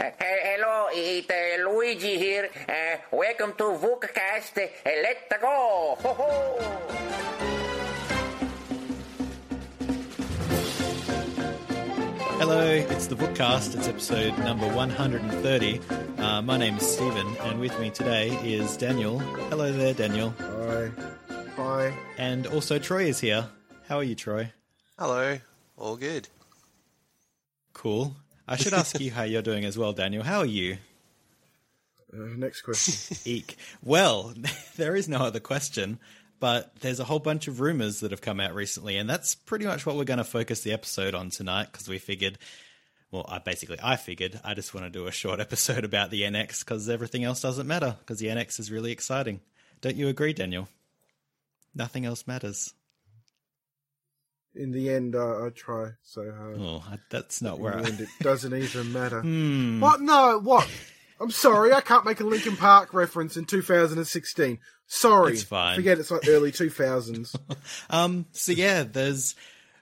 Uh, hello, it's uh, Luigi here. Uh, welcome to Vookcast. Uh, let's go! Ho ho! Hello, it's the Vookcast. It's episode number 130. Uh, my name is Steven, and with me today is Daniel. Hello there, Daniel. Hi. Hi. And also Troy is here. How are you, Troy? Hello. All good. Cool. I should ask you how you're doing as well, Daniel. How are you? Uh, next question. Eek. Well, there is no other question, but there's a whole bunch of rumors that have come out recently, and that's pretty much what we're going to focus the episode on tonight because we figured, well, I basically I figured I just want to do a short episode about the NX because everything else doesn't matter because the NX is really exciting. Don't you agree, Daniel? Nothing else matters. In the end, uh, I try so hard. Oh, that's not In where the I. end, it doesn't even matter. Hmm. What? No, what? I'm sorry, I can't make a Linkin Park reference in 2016. Sorry. It's fine. Forget it's like early 2000s. Um, so yeah, there's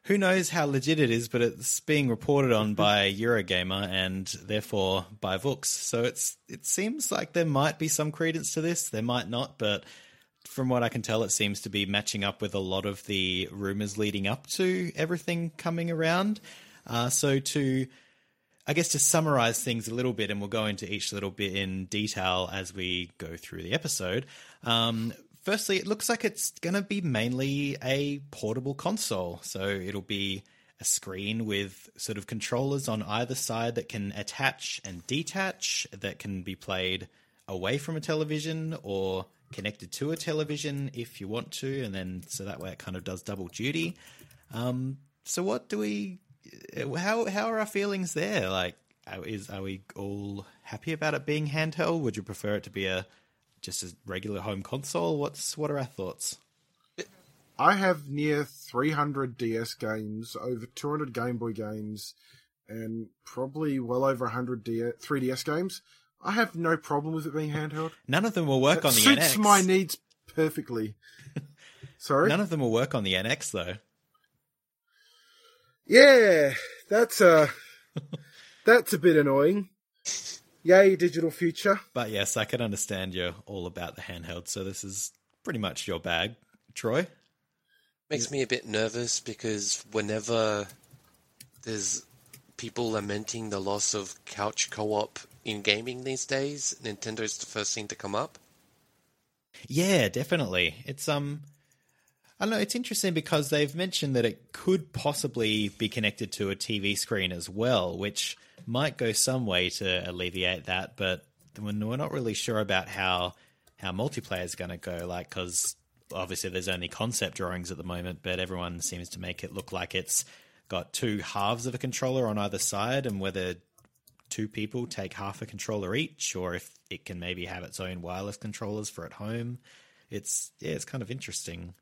who knows how legit it is, but it's being reported on by Eurogamer and therefore by Vooks. So it's it seems like there might be some credence to this. There might not, but from what I can tell, it seems to be matching up with a lot of the rumors leading up to everything coming around. Uh, so to I guess to summarize things a little bit, and we'll go into each little bit in detail as we go through the episode. Um, firstly, it looks like it's going to be mainly a portable console. So it'll be a screen with sort of controllers on either side that can attach and detach, that can be played away from a television or connected to a television if you want to. And then so that way it kind of does double duty. Um, so what do we how how are our feelings there? Like, is are we all happy about it being handheld? Would you prefer it to be a just a regular home console? What's what are our thoughts? I have near 300 DS games, over 200 Game Boy games, and probably well over 100 D- 3DS games. I have no problem with it being handheld. None of them will work It on the suits NX. my needs perfectly. Sorry? None of them will work on the NX though. Yeah, that's uh that's a bit annoying. Yay, digital future. But yes, I can understand you're all about the handheld. So this is pretty much your bag, Troy. Makes me a bit nervous because whenever there's people lamenting the loss of couch co-op in gaming these days, Nintendo is the first thing to come up. Yeah, definitely. It's um I don't know, it's interesting because they've mentioned that it could possibly be connected to a TV screen as well, which might go some way to alleviate that, but we're not really sure about how how multiplayer is going to go like cuz obviously there's only concept drawings at the moment, but everyone seems to make it look like it's got two halves of a controller on either side and whether two people take half a controller each, or if it can maybe have its own wireless controllers for at home. It's yeah, it's kind of interesting.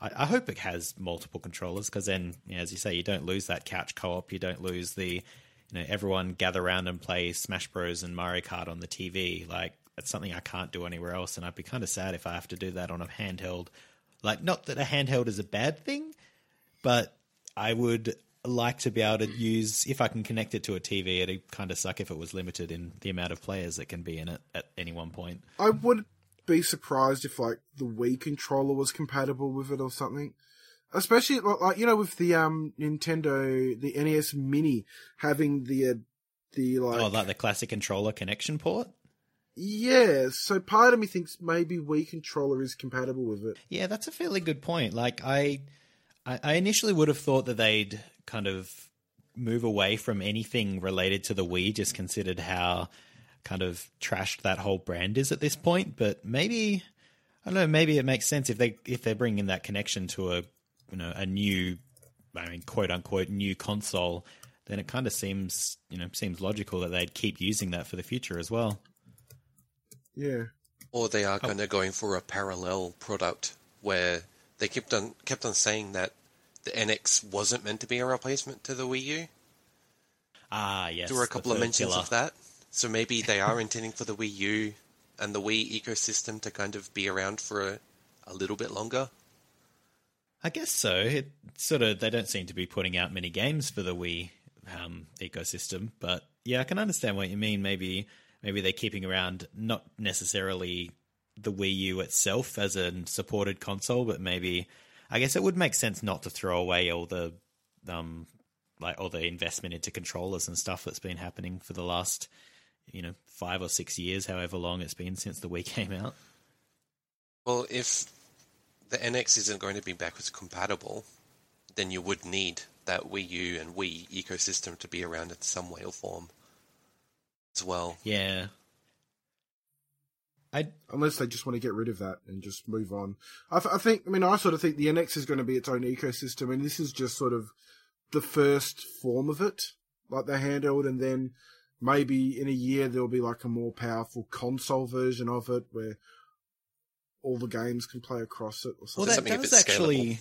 I, I hope it has multiple controllers because then, you know, as you say, you don't lose that couch co-op. You don't lose the, you know, everyone gather around and play Smash Bros and Mario Kart on the TV. Like that's something I can't do anywhere else, and I'd be kind of sad if I have to do that on a handheld. Like, not that a handheld is a bad thing, but I would like to be able to use if I can connect it to a TV. It'd kind of suck if it was limited in the amount of players that can be in it at any one point. I would be surprised if like the Wii controller was compatible with it or something. Especially like you know with the um Nintendo the NES Mini having the uh, the like oh, like the classic controller connection port. yeah. So part of me thinks maybe Wii controller is compatible with it. Yeah, that's a fairly good point. Like I, I, I initially would have thought that they'd kind of move away from anything related to the Wii, just considered how kind of trashed that whole brand is at this point. But maybe I don't know. Maybe it makes sense if they if they're bringing that connection to a you know a new, I mean quote unquote new console. Then it kind of seems you know seems logical that they'd keep using that for the future as well. Yeah. Or they are oh. kind of going for a parallel product where they kept on kept on saying that the NX wasn't meant to be a replacement to the Wii U. Ah, yes. there were a couple of mentions pillar. of that. So maybe they are intending for the Wii U and the Wii ecosystem to kind of be around for a, a little bit longer. I guess so. It sort of they don't seem to be putting out many games for the Wii um, ecosystem, but Yeah, I can understand what you mean. Maybe maybe they're keeping around not necessarily the Wii U itself as a supported console, but maybe I guess it would make sense not to throw away all the um like all the investment into controllers and stuff that's been happening for the last you know five or six years, however long it's been since the Wii came out. Well, if the NX isn't going to be backwards compatible, then you would need that Wii U and Wii ecosystem to be around in some way or form as well. Yeah. I unless they just want to get rid of that and just move on. I, th- I think. I mean, I sort of think the NX is going to be its own ecosystem, and this is just sort of the first form of it, like the handheld, and then maybe in a year there'll be like a more powerful console version of it where all the games can play across it or something. Well, that, Something that was bit actually,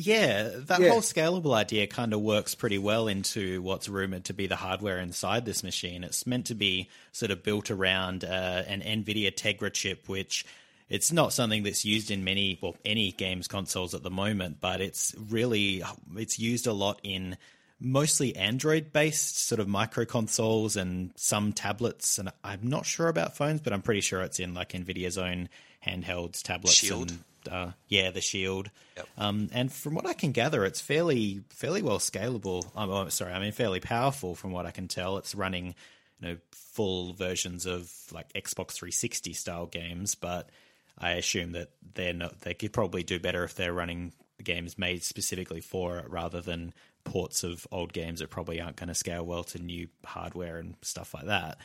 yeah, that Yeah. whole scalable idea kind of works pretty well into what's rumored to be the hardware inside this machine. It's meant to be sort of built around uh, an NVIDIA Tegra chip, which it's not something that's used in many, well, any games consoles at the moment, but it's really it's used a lot in mostly Android based sort of micro consoles and some tablets. And I'm not sure about phones, but I'm pretty sure it's in like NVIDIA's own handhelds, tablets, Shield? and uh, yeah, the Shield. Yep. Um, and from what I can gather, it's fairly fairly well scalable. I'm oh, sorry, I mean fairly powerful. From what I can tell, it's running you know full versions of like Xbox 360 style games, but I assume that they're not. They could probably do better if they're running games made specifically for it rather than ports of old games that probably aren't going to scale well to new hardware and stuff like that.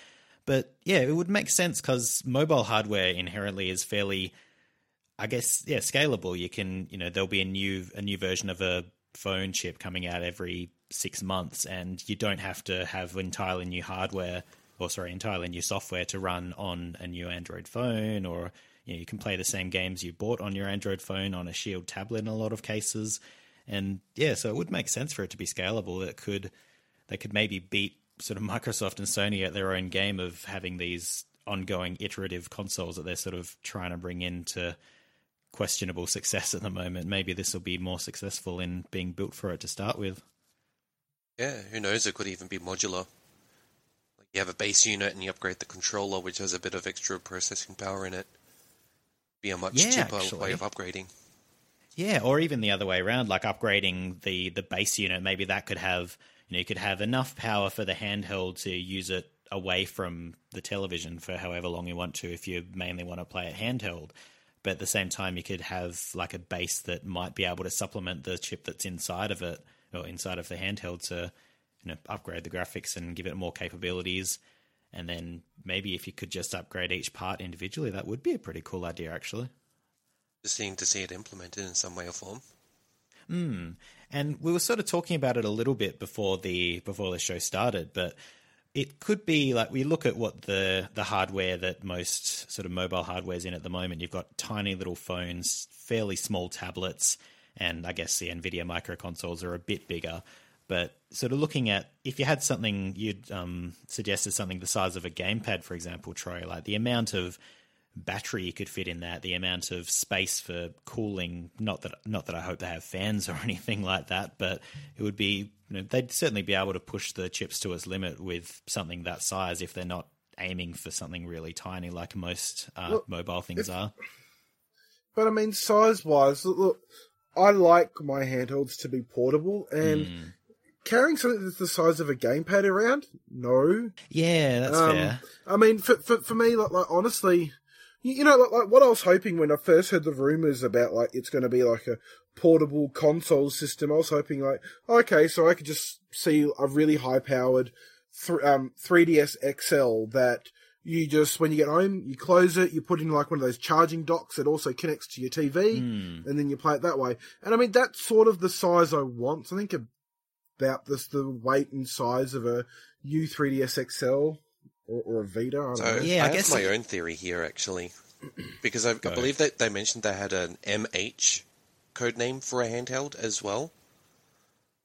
But yeah, it would make sense because mobile hardware inherently is fairly I guess yeah, scalable. You can you know there'll be a new a new version of a phone chip coming out every six months, and you don't have to have entirely new hardware or sorry, entirely new software to run on a new Android phone, or you know you can play the same games you bought on your Android phone on a Shield tablet in a lot of cases, and yeah, so it would make sense for it to be scalable. That could they could maybe beat sort of Microsoft and Sony at their own game of having these ongoing iterative consoles that they're sort of trying to bring into questionable success at the moment. Maybe this will be more successful in being built for it to start with. Yeah, who knows? It could even be modular. Like you have a base unit and you upgrade the controller, which has a bit of extra processing power in it. Be a much Yeah, cheaper actually. way of upgrading. Yeah, or even the other way around, like upgrading the the base unit. Maybe that could have you know you could have enough power for the handheld to use it away from the television for however long you want to, if you mainly want to play it handheld. But at the same time, you could have like a base that might be able to supplement the chip that's inside of it or inside of the handheld to you know upgrade the graphics and give it more capabilities. And then maybe if you could just upgrade each part individually, that would be a pretty cool idea, actually. Just seeing to see it implemented in some way or form. Hmm. And we were sort of talking about it a little bit before the before the show started, but it could be like we look at what the the hardware that most sort of mobile hardware's in at the moment. You've got tiny little phones, fairly small tablets, and I guess the Nvidia micro consoles are a bit bigger. But sort of looking at if you had something you'd um, suggested something the size of a gamepad, for example, Troy, like the amount of battery you could fit in that, the amount of space for cooling. Not that not that I hope they have fans or anything like that, but it would be you know, they'd certainly be able to push the chips to its limit with something that size if they're not aiming for something really tiny like most uh, Well, mobile things are. But I mean, size wise, look, look, I like my handhelds to be portable, and Hmm. carrying something that's the size of a gamepad around, no. Yeah, that's Um, fair. I mean, for for, for me, like, like honestly, you, you know, like, like what I was hoping when I first heard the rumors about like it's going to be like a portable console system. I was hoping like, okay, so I could just see a really high powered th- um 3ds XL that you just when you get home you close it you put in like one of those charging docks that also connects to your tv Hmm. and then you play it that way and i mean that's sort of the size i want i think about this the weight and size of a u3ds xl or, or a vita i don't So know Yeah, I, I have guess my it- own theory here actually, because I, I believe that they mentioned they had an MH code name for a handheld as well.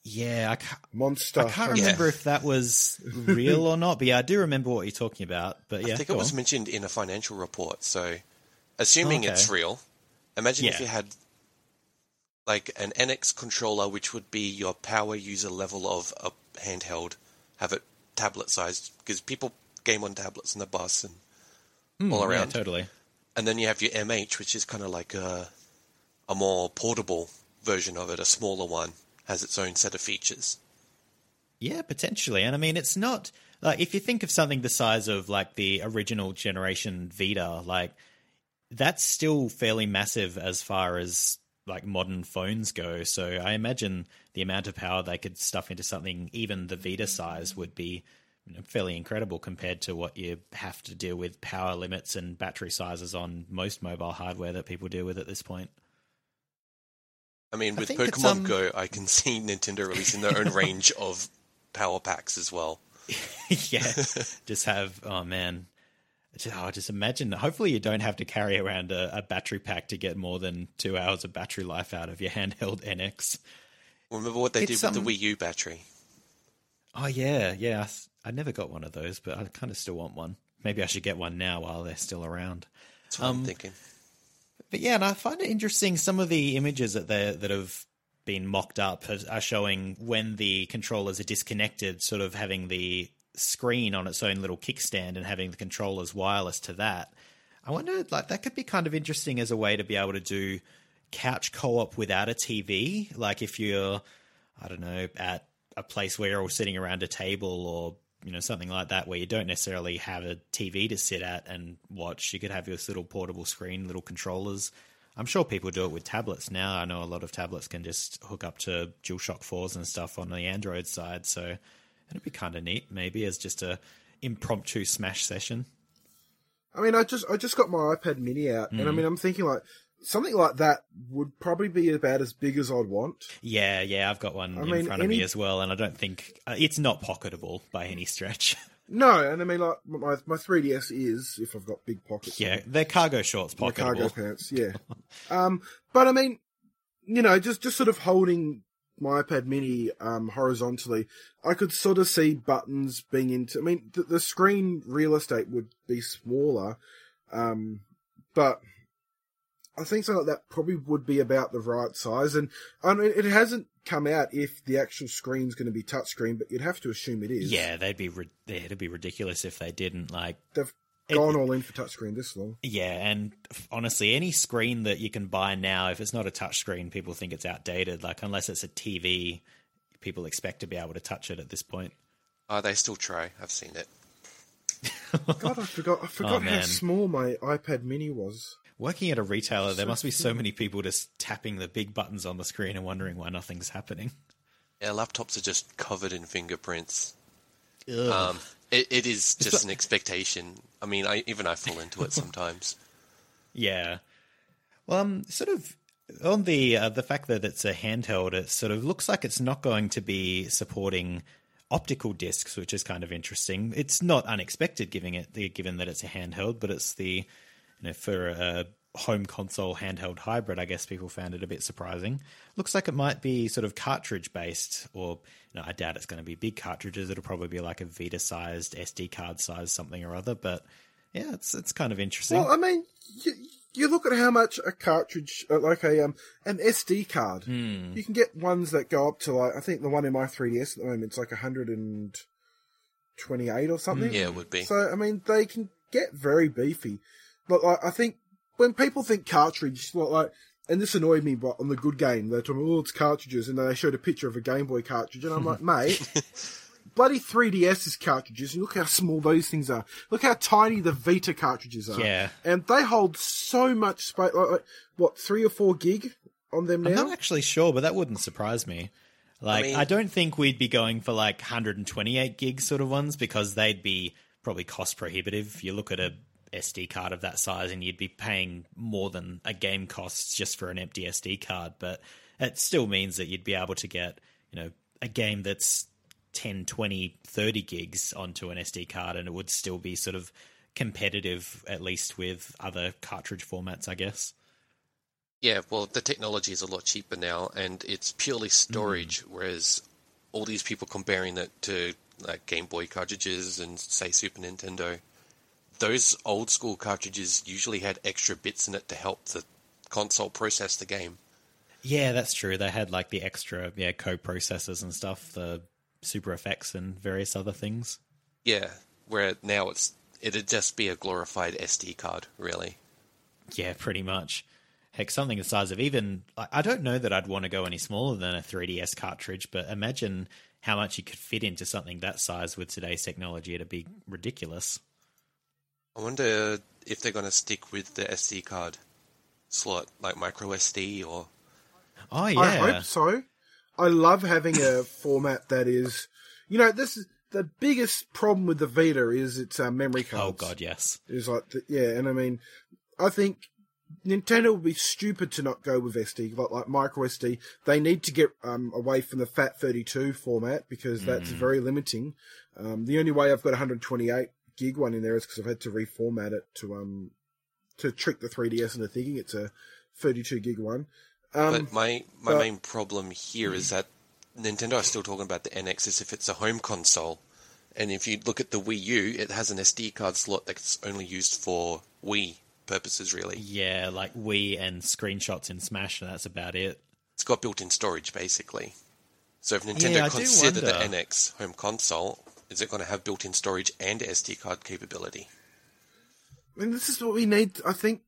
Yeah, I can't, monster I can't Hunter. remember if that was real or not, but yeah, I do remember what you're talking about. But yeah, I think it was on. mentioned in a financial report. So, assuming Okay. it's real, imagine if you had like an NX controller, which would be your power user level of a handheld, have it tablet sized because people game on tablets in the bus and hmm, all Yeah, around. totally. And then you have your MH, which is kind of like a a more portable version of it, a smaller one, has its own set of features. Yeah, potentially. And I mean, it's not like if you think of something the size of like the original generation Vita, like that's still fairly massive as far as like modern phones go. So I imagine the amount of power they could stuff into something even the Vita size would be you know, fairly incredible compared to what you have to deal with power limits and battery sizes on most mobile hardware that people deal with at this point. I mean, with it's, Pokemon um, Go, I can see Nintendo releasing their own range of power packs as well. yeah, just have oh man, just, oh, just imagine. Hopefully, you don't have to carry around a, a battery pack to get more than two hours of battery life out of your handheld NX. Remember what they It's, did with um, the Wii U battery? Oh yeah, yeah. I never got one of those, but I kind of still want one. Maybe I should get one now while they're still around. That's what um, I'm thinking. But yeah, and I find it interesting. Some of the images that they that have been mocked up are, showing when the controllers are disconnected, sort of having the screen on its own little kickstand and having the controllers wireless to that. I wonder, like, that could be kind of interesting as a way to be able to do couch co-op without a TV. Like, if you're, I don't know, at a place where you're all sitting around a table or you know something like that where you don't necessarily have a TV to sit at and watch. You could have this little portable screen, little controllers. I'm sure people do it with tablets now. I know a lot of tablets can just hook up to DualShock 4s and stuff on the Android side, so it'd be kind of neat maybe as just a impromptu smash session. I mean, I just I just got my iPad Mini out, and I mm. mean, I'm thinking like something like that would probably be about as big as I'd want. Yeah, yeah, I've got one I in mean, front of me as well, and I don't think uh, it's not pocketable by any stretch. No, and I mean, like my my 3DS is if I've got big pockets. yeah, they're cargo shorts pocketable. cargo pants. Yeah, um, but I mean, you know, just just sort of holding my iPad Mini um, horizontally, I could sort of see buttons being into. I mean, the, the screen real estate would be smaller, um, but I think something like that probably would be about the right size. And I mean, it hasn't come out if the actual screen's going to be touchscreen, but you'd have to assume it is. Yeah, they'd be ri- yeah, it'd be ridiculous if they didn't. Like, they've It- gone all in for touchscreen this long. yeah, and honestly, any screen that you can buy now, if it's not a touchscreen, people think it's outdated. Like, unless it's a TV, people expect to be able to touch it at this point. Oh, they still try. I've seen it. God, I forgot. I forgot oh, how small my iPad Mini was. Working at a retailer, there must be so many people just tapping the big buttons on the screen and wondering why nothing's happening. Yeah, laptops are just covered in fingerprints. Ugh. Um, it, it is just an expectation. I mean, I even I fall into it sometimes. Yeah. Well, um, sort of on the uh, the fact that it's a handheld, it sort of looks like it's not going to be supporting optical discs, which is kind of interesting. It's not unexpected, given it given that it's a handheld, but it's the you know for a home console handheld hybrid. I guess people found it a bit surprising. Looks like it might be sort of cartridge based, or you know, I doubt it's going to be big cartridges. It'll probably be like a Vita sized SD card size something or other, but. Yeah, it's it's kind of interesting. Well, I mean, you, you look at how much a cartridge, uh, like a um, an SD card, Hmm. you can get ones that go up to like I think the one in my 3DS at the moment it's like 128 or something. Yeah, it would be. So I mean, they can get very beefy. But like, I think when people think cartridge, like, like and this annoyed me, but on the good game, they're talking, oh, it's cartridges, and they showed a picture of a Game Boy cartridge, and I'm like, mate, bloody 3DS's cartridges, and look how small those things are. Look how tiny the Vita cartridges are. Yeah. And they hold so much space, like, like what, three or four gig on them now? I'm not actually sure, but that wouldn't surprise me. Like, I, mean- don't think we'd be going for like 128 gig sort of ones because they'd be probably cost prohibitive. You look at a SD card of that size and you'd be paying more than a game costs just for an empty SD card, but it still means that you'd be able to get, you know, a game that's 10, 20, 30 gigs onto an SD card and it would still be sort of competitive at least with other cartridge formats, I guess. Yeah, well, the technology is a lot cheaper now, and it's purely storage. Hmm. Whereas all these people comparing it to like Game Boy cartridges and say Super Nintendo, those old school cartridges usually had extra bits in it to help the console process the game. Yeah, that's true. They had like the extra yeah co-processors and stuff, the Super FX and various other things. Yeah, where now it's it'd just be a glorified SD card, really. Yeah, pretty much. Heck, something the size of even I I don't know that I'd want to go any smaller than a 3DS cartridge, but imagine how much you could fit into something that size with today's technology. It'd be ridiculous. I wonder if they're going to stick with the SD card slot, like micro SD or Oh yeah, I hope so. I love having a format that is, you know, this is the biggest problem with the Vita is its uh, memory cards. Oh god, yes. Is like, the, yeah, and I mean, I think Nintendo would be stupid to not go with SD, like, like micro SD. They need to get um, away from the FAT32 format because that's very limiting. Um, the only way I've got 128 gig one in there is because I've had to reformat it to um to trick the 3DS into thinking it's a 32 gig one. Um, But my my but- main problem here is that Nintendo is still talking about the NX as if it's a home console, and if you look at the Wii U, it has an SD card slot that's only used for Wii purposes. Really, Yeah, like Wii and screenshots in Smash, and that's about it. it's got built-in storage basically. So if Nintendo Yeah, consider the. NX home console, is it going to have built-in storage and SD card capability? I mean, this is what we need. I think.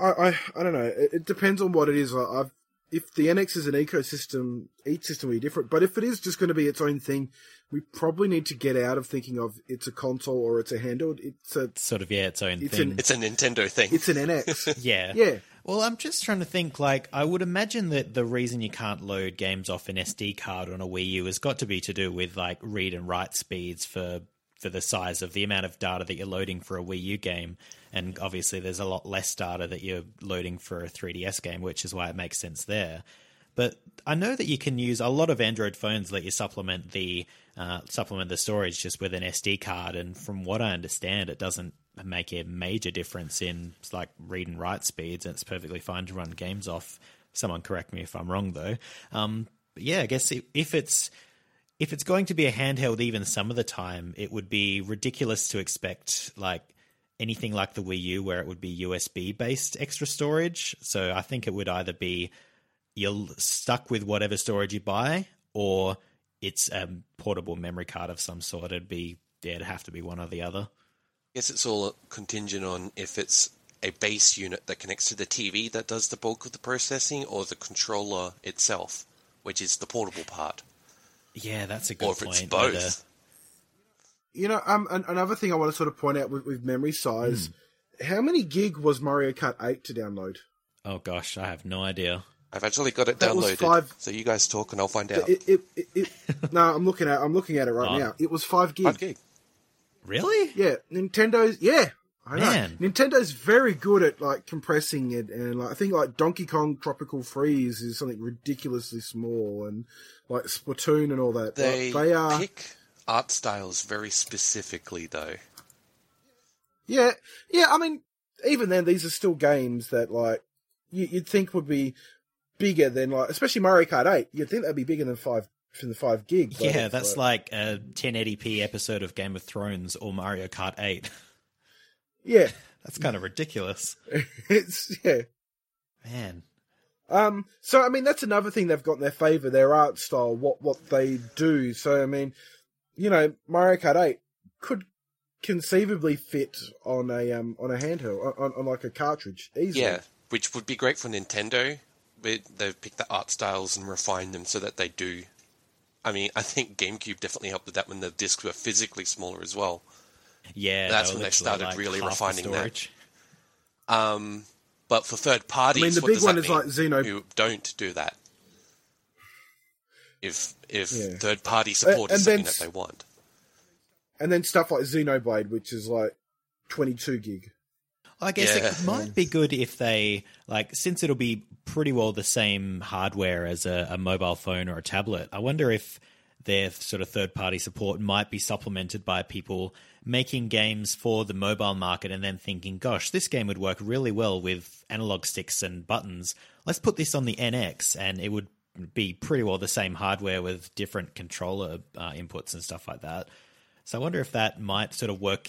I I, I don't know. It, it depends on what it is. I, I've if the NX is an ecosystem, each system will be different. But if it is just going to be its own thing, we probably need to get out of thinking of it's a console or it's a handheld. It's a Sort of yeah, its own It's thing. an- It's a Nintendo thing. it's an NX. Yeah. Yeah. Well, I'm just trying to think. Like, I would imagine that the reason you can't load games off an SD card on a Wii U has got to be to do with like read and write speeds for for the size of the amount of data that you're loading for a Wii U game, and obviously there's a lot less data that you're loading for a 3DS game, which is why it makes sense there. But I know that you can use a lot of Android phones let you supplement the uh, supplement the storage just with an SD card, and from what I understand, it doesn't make a major difference in like read and write speeds, and it's perfectly fine to run games off. Someone correct me if I'm wrong though. Um, yeah, I guess if it's if it's going to be a handheld even some of the time, it would be ridiculous to expect like anything like the Wii U where it would be USB based extra storage. So I think it would either be you're stuck with whatever storage you buy or it's a portable memory card of some sort. It'd be yeah, it'd have to be one or the other. I guess it's all contingent on if it's a base unit that connects to the TV that does the bulk of the processing, or the controller itself, which is the portable part, Yeah, that's a good point. or if point. it's both. whether- You know, um, an, another thing I want to sort of point out with, with memory size. How many gig was Mario Kart 8 to download? Oh gosh, I have no idea. I've actually got it That downloaded, five- so you guys talk and I'll find out. It, it, it, it, no, I'm looking at I'm looking at it right Oh. now. It was five gig. Five gig. Really? Yeah, Nintendo's yeah. I know. Nintendo's very good at like compressing it, and like, I think like Donkey Kong Tropical Freeze is something ridiculously small, and like Splatoon and all that. They, Like, they are pick art styles very specifically, though. yeah, yeah. I mean, even then, these are still games that like you, you'd think would be bigger than like, especially Mario Kart Eight. You'd think that'd be bigger than five from the five gig. Yeah, it's that's like a 1080p episode of Game of Thrones or Mario Kart 8. yeah, That's kind of ridiculous. it's yeah. Man. Um, so I mean, that's another thing they've got in their favor, their art style, what what they do. So I mean, you know, Mario Kart Eight could conceivably fit on a um on a handheld on, on like a cartridge easily. Yeah, which would be great for Nintendo. But they've picked the art styles and refined them so that they do. I mean, I think GameCube definitely helped with that when the discs were physically smaller as well. Yeah, That's they when they started like, really refining that. Um, but for third parties, I mean, the what big one is mean? like Xeno- Who don't do that. If if Yeah. third party support and is then something that they want, and then stuff like Xenoblade, which is like twenty two gig. I guess Yeah. it might be good if they like since it'll be pretty well the same hardware as a, a mobile phone or a tablet. I wonder if their sort of third party support might be supplemented by people making games for the mobile market and then thinking, gosh, this game would work really well with analog sticks and buttons. Let's put this on the NX and it would be pretty well the same hardware with different controller uh, inputs and stuff like that. So I wonder if that might sort of work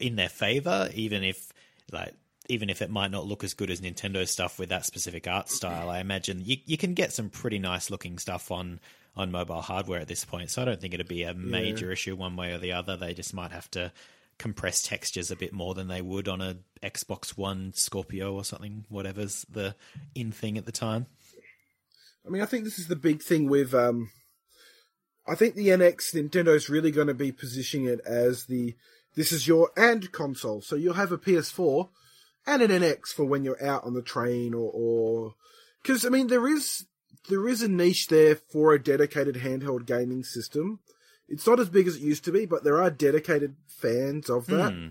in their favor, even if like even if it might not look as good as Nintendo stuff with that specific art style. I imagine you you can get some pretty nice looking stuff on on mobile hardware at this point. So I don't think it'd be a major issue one way or the other. They just might have to compress textures a bit more than they would on a Xbox One Scorpio or something, whatever's the in thing at the time. I mean, I think this is the big thing with. Um, I think the NX Nintendo's really going to be positioning it as the this is your and console. So you'll have a PS4 and an NX for when you're out on the train or because I mean there is there is a niche there for a dedicated handheld gaming system. It's not as big as it used to be, but there are dedicated fans of that. Hmm.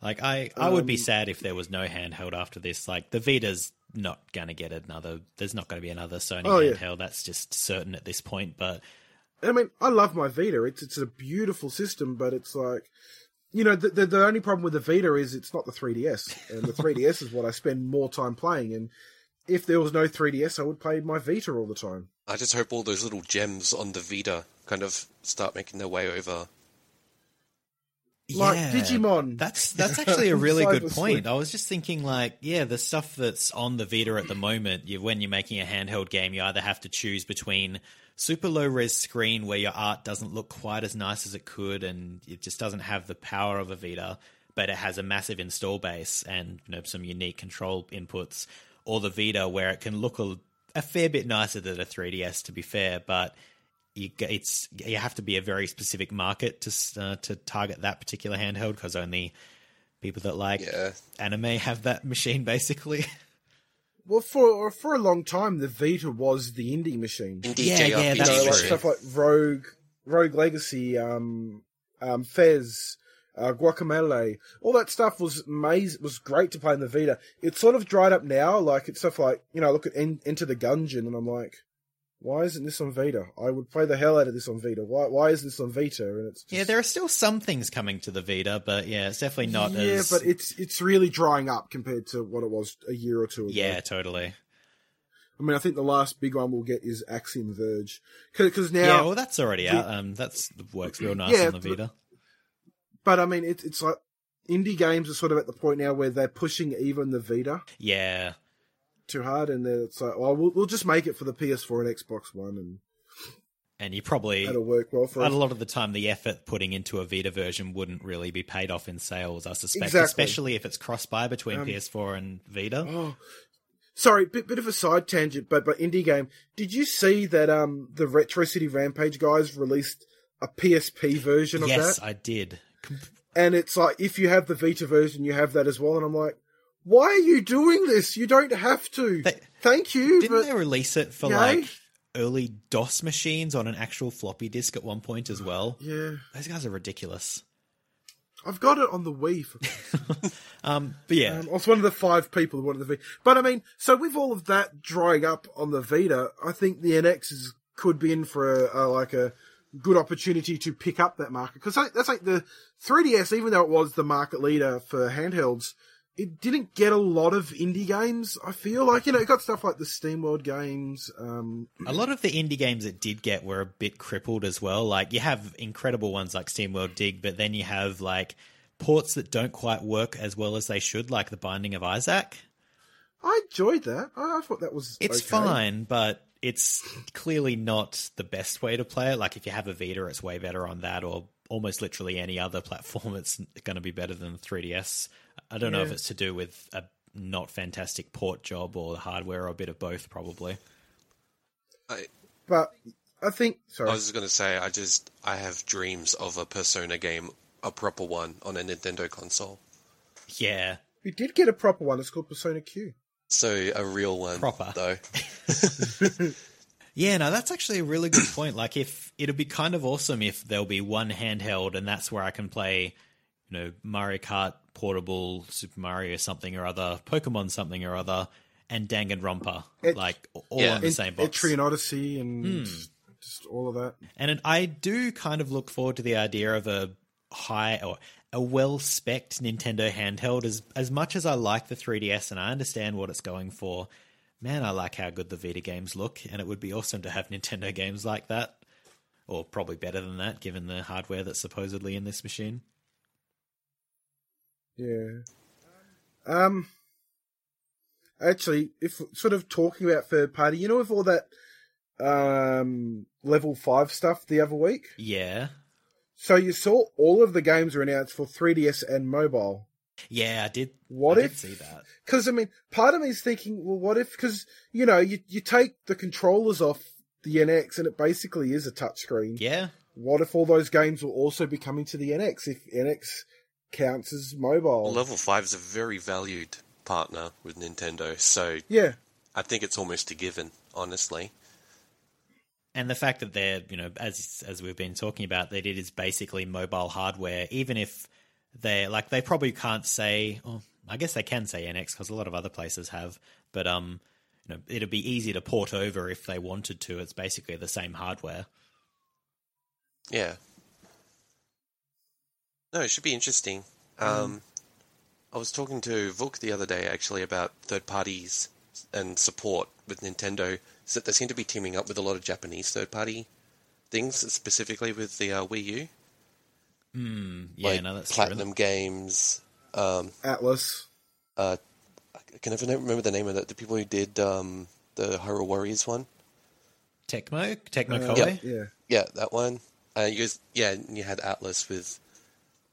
Like I, I would be Um, sad if there was no handheld after this. Like the Vita's not going to get another. There's not going to be another Sony Oh, yeah. handheld. That's just certain at this point. But I mean, I love my Vita. It's it's a beautiful system, but it's like, you know, the the, the only problem with the Vita is it's not the 3DS, and the 3DS is what I spend more time playing. And if there was no 3DS, I would play my Vita all the time. I just hope all those little gems on the Vita kind of start making their way over. Like yeah, Digimon. That's that's actually a really good point. Sleuth. I was just thinking, like, yeah, the stuff that's on the Vita at the moment. You, when you're making a handheld game, you either have to choose between super low res screen where your art doesn't look quite as nice as it could, and it just doesn't have the power of a Vita, but it has a massive install base and you know some unique control inputs, or the Vita where it can look a, a fair bit nicer than a 3DS, to be fair, but you it's you have to be a very specific market to uh, to target that particular handheld because only people that like Yeah. anime have that machine basically. Well, for for a long time, the Vita was the indie machine. Indie Yeah, yeah, that's you know, like stuff like Rogue, Rogue Legacy, um, um, Fez, uh, Guacamelee, all that stuff was amazing. Was great to play in the Vita. It's sort of dried up now. Like it's stuff like you know, I look at en- Enter the Gungeon, and I'm like, why isn't this on Vita? I would play the hell out of this on Vita. Why why is this on Vita? And it's just, yeah, there are still some things coming to the Vita, but yeah, it's definitely not yeah, as but it's it's really drying up compared to what it was a year or two ago. yeah, totally. I mean, I think the last big one we'll get is Axiom Verge because now yeah, well, that's already the- out. Um, that's works real nice Yeah, on the Vita. But I mean, it, it's like indie games are sort of at the point now where they're pushing even the Vita Yeah, too hard, and then it's like, well, we'll, we'll just make it for the PS4 and Xbox One, and and you probably that'll work well for a lot of the time the effort putting into a Vita version wouldn't really be paid off in sales. I suspect, Exactly. especially if it's cross buy between Um, PS4 and Vita. Oh, sorry, bit bit of a side tangent, but but indie game. Did you see that um the Retro City Rampage guys released a PSP version of yes, that? Yes, I did. And it's like if you have the Vita version, you have that as well. And I'm like, why are you doing this? You don't have to. They- Thank you, Didn't but they release it for like early DOS machines on an actual floppy disk at one point as well? yeah, Those guys are ridiculous. I've got it on the Wii. For Um, but yeah, Um, I was one of the five people who wanted the Vita. But I mean, so with all of that drying up on the Vita, I think the NX is, could be in for a, a like a good opportunity to pick up that market because that's like the 3DS, even though it was the market leader for handhelds. It didn't get a lot of indie games. I feel like you know it got stuff like the SteamWorld games. Um, a lot of the indie games it did get were a bit crippled as well. Like you have incredible ones like SteamWorld Dig, but then you have like ports that don't quite work as well as they should, like The Binding of Isaac. I enjoyed that. I, thought that was It's okay. fine, but it's clearly not the best way to play it. Like if you have a Vita, it's way better on that, or almost literally any other platform. It's going to be better than the 3DS. I don't know if it's to do with a not fantastic port job or the hardware, or a bit of both, probably. I, But I think sorry. I was just gonna say, I just I have dreams of a Persona game, a proper one on a Nintendo console. Yeah, we did get a proper one. It's called Persona Q. So a real one, Proper. though. Yeah, no, that's actually a really good point. Like, if it'd be kind of awesome if there'll be one handheld, and that's where I can play, you know, Mario Kart Portable, Super Mario something or other, Pokemon something or other, and Danganronpa, It- like all Yeah. on the En- same box. Etrian Odyssey and Hmm. just all of that. And it, I do kind of look forward to the idea of a high or a well spec Nintendo handheld. As as much as I like the 3DS and I understand what it's going for, man, I like how good the Vita games look, and it would be awesome to have Nintendo games like that, or probably better than that, given the hardware that's supposedly in this machine. Yeah. Um. Actually, if sort of talking about third party, you know, with all that um, level five stuff the other week. Yeah. So you saw all of the games were announced for 3DS and mobile. Yeah, I did. What I if? did see that? Because I mean, part of me is thinking, well, what if? Because you know, you you take the controllers off the NX and it basically is a touchscreen. Yeah. What if all those games will also be coming to the NX if NX counts as mobile? Level 5 is a very valued partner with Nintendo, so yeah, I think it's almost a given, honestly. And the fact that they're, you know, as as we've been talking about, that it is basically mobile hardware, even if they like they probably can't say, oh, I guess they can say NX because a lot of other places have, but um, you know, it'd be easy to port over if they wanted to. It's basically the same hardware. Yeah. No, it should be interesting. Um, I was talking to Vuk the other day actually about third parties and support with Nintendo. Is that they seem to be teaming up with a lot of Japanese third party things, specifically with the uh, Wii U. Yeah, like no, that's Platinum true. Games. Um, Atlus. uh, I can never remember the name of it. The people who did um, the Hyrule Warriors one. Tecmo, Tecmo Uh, Koei. yeah. Yeah, that one. Uh, you guys, yeah, and you had Atlus with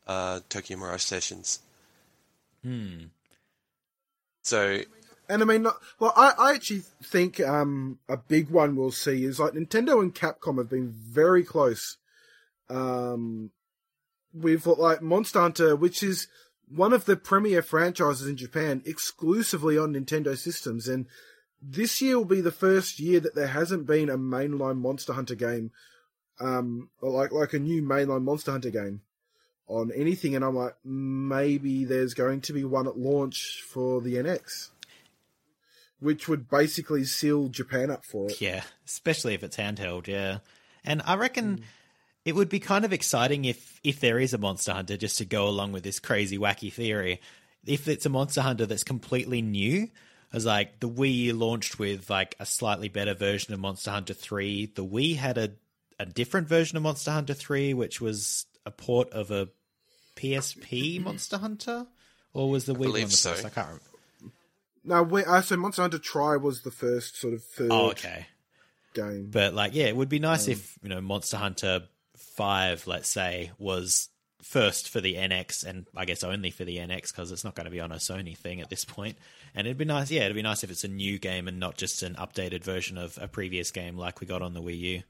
uh, Tokyo Mirage Sessions. Hmm. So And I mean, well, I, I actually think um, a big one we'll see is like Nintendo and Capcom have been very close. Um, with like Monster Hunter, which is one of the premier franchises in Japan, exclusively on Nintendo systems, and this year will be the first year that there hasn't been a mainline Monster Hunter game, um, like like a new mainline Monster Hunter game on anything, and I'm like, maybe there's going to be one at launch for the NX, which would basically seal Japan up for it. Yeah, especially if it's handheld. Yeah, and I reckon hmm. it would be kind of exciting if if there is a Monster Hunter just to go along with this crazy wacky theory. If it's a Monster Hunter that's completely new, as like the Wii launched with like a slightly better version of Monster Hunter Three. The Wii had a a different version of Monster Hunter Three, which was a port of a PSP Monster Hunter, or was the Wii one believe the so. first? I can't remember. Now, we, uh, so Monster Hunter Tri was the first sort of third Oh, okay. game. But like, yeah, it would be nice Um, if you know Monster Hunter Five, let's say, was first for the NX, and I guess only for the NX because it's not going to be on a Sony thing at this point. And it'd be nice, yeah, it'd be nice if it's a new game and not just an updated version of a previous game like we got on the Wii U.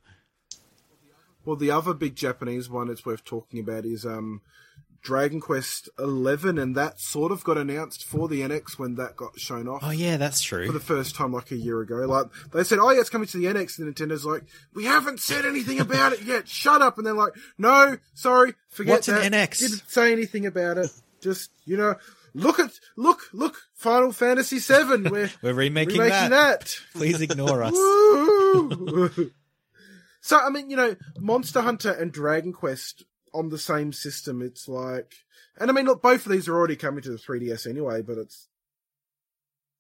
Well, the other big Japanese one it's worth talking about is um, Dragon Quest Eleven, and that sort of got announced for the NX when that got shown off. Oh yeah, that's true. For the first time, like a year ago, like they said, "Oh yeah, it's coming to the NX." And Nintendo's like, "We haven't said anything about it yet. Shut up!" And they're like, "No, sorry, forget What's an that. NX? Didn't say anything about it. Just you know, look at look look Final Fantasy Seven. We're We're remaking, remaking that. that. Please ignore us. So I mean, you know, Monster Hunter and Dragon Quest on the same system. It's like, and I mean, look, both of these are already coming to the 3DS anyway. But it's,